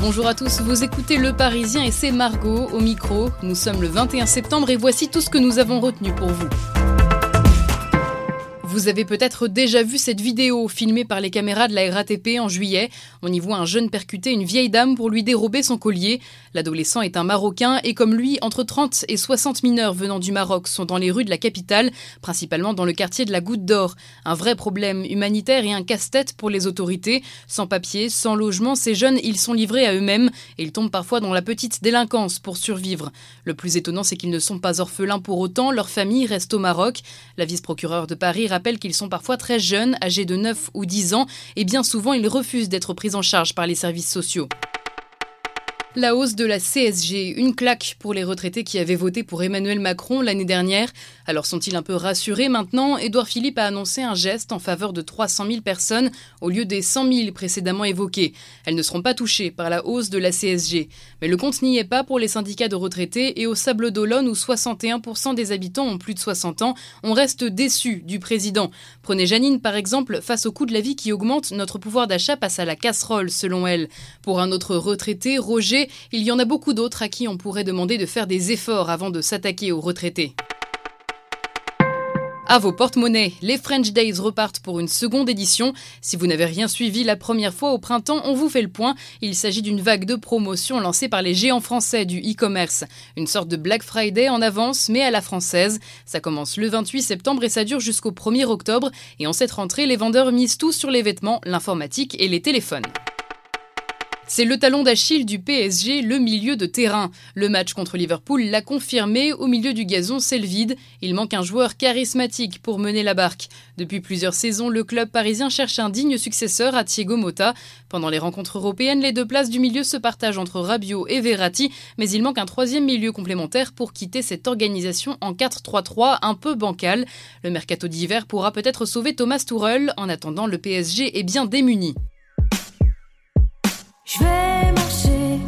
Bonjour à tous, vous écoutez Le Parisien et c'est Margot au micro. Nous sommes le 21 septembre et voici tout ce que nous avons retenu pour vous. Vous avez peut-être déjà vu cette vidéo filmée par les caméras de la RATP en juillet. On y voit un jeune percuter une vieille dame pour lui dérober son collier. L'adolescent est un Marocain et comme lui, entre 30 et 60 mineurs venant du Maroc sont dans les rues de la capitale, principalement dans le quartier de la Goutte d'Or. Un vrai problème humanitaire et un casse-tête pour les autorités. Sans papier, sans logement, ces jeunes, ils sont livrés à eux-mêmes et ils tombent parfois dans la petite délinquance pour survivre. Le plus étonnant, c'est qu'ils ne sont pas orphelins pour autant, leur famille reste au Maroc. La vice-procureure de Paris rappelle qu'ils sont parfois très jeunes, âgés de 9 ou 10 ans, et bien souvent ils refusent d'être pris en charge par les services sociaux. La hausse de la CSG, une claque pour les retraités qui avaient voté pour Emmanuel Macron l'année dernière. Alors sont-ils un peu rassurés maintenant? Édouard Philippe a annoncé un geste en faveur de 300 000 personnes au lieu des 100 000 précédemment évoquées. Elles ne seront pas touchées par la hausse de la CSG. Mais le compte n'y est pas pour les syndicats de retraités et au Sable d'Olonne où 61% des habitants ont plus de 60 ans, on reste déçus du président. Prenez Janine par exemple, face au coût de la vie qui augmente, notre pouvoir d'achat passe à la casserole selon elle. Pour un autre retraité, Roger, il y en a beaucoup d'autres à qui on pourrait demander de faire des efforts avant de s'attaquer aux retraités. À vos porte-monnaies, les French Days repartent pour une seconde édition. Si vous n'avez rien suivi la première fois au printemps, on vous fait le point. Il s'agit d'une vague de promotion lancée par les géants français du e-commerce. Une sorte de Black Friday en avance, mais à la française. Ça commence le 28 septembre et ça dure jusqu'au 1er octobre. Et en cette rentrée, les vendeurs misent tout sur les vêtements, l'informatique et les téléphones. C'est le talon d'Achille du PSG, le milieu de terrain. Le match contre Liverpool l'a confirmé, au milieu du gazon, c'est le vide. Il manque un joueur charismatique pour mener la barque. Depuis plusieurs saisons, le club parisien cherche un digne successeur à Thiago Motta. Pendant les rencontres européennes, les deux places du milieu se partagent entre Rabiot et Verratti, mais il manque un troisième milieu complémentaire pour quitter cette organisation en 4-3-3 un peu bancale. Le mercato d'hiver pourra peut-être sauver Thomas Tourelle. En attendant, le PSG est bien démuni. Je vais marcher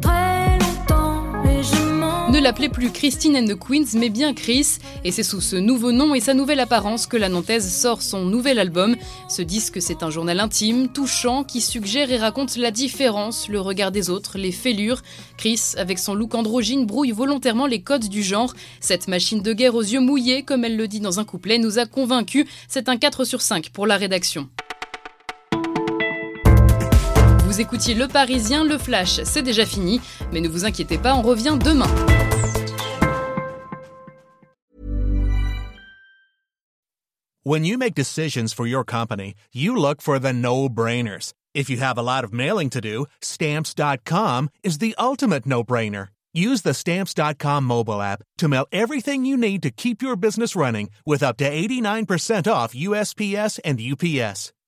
très longtemps et je Ne l'appelez plus Christine and the Queens, mais bien Chris. Et c'est sous ce nouveau nom et sa nouvelle apparence que la Nantaise sort son nouvel album. Ce disque, c'est un journal intime, touchant, qui suggère et raconte la différence, le regard des autres, les fêlures. Chris, avec son look androgyne, brouille volontairement les codes du genre. Cette machine de guerre aux yeux mouillés, comme elle le dit dans un couplet, nous a convaincus. C'est un 4 sur 5 pour la rédaction. Vous écoutiez Le Parisien, Le Flash, c'est déjà fini, mais ne vous inquiétez pas, on revient demain. When you make decisions for your company, you look for the no-brainers. If you have a lot of mailing to do, stamps.com is the ultimate no-brainer. Use the stamps.com mobile app to mail everything you need to keep your business running with up to 89% off USPS and UPS.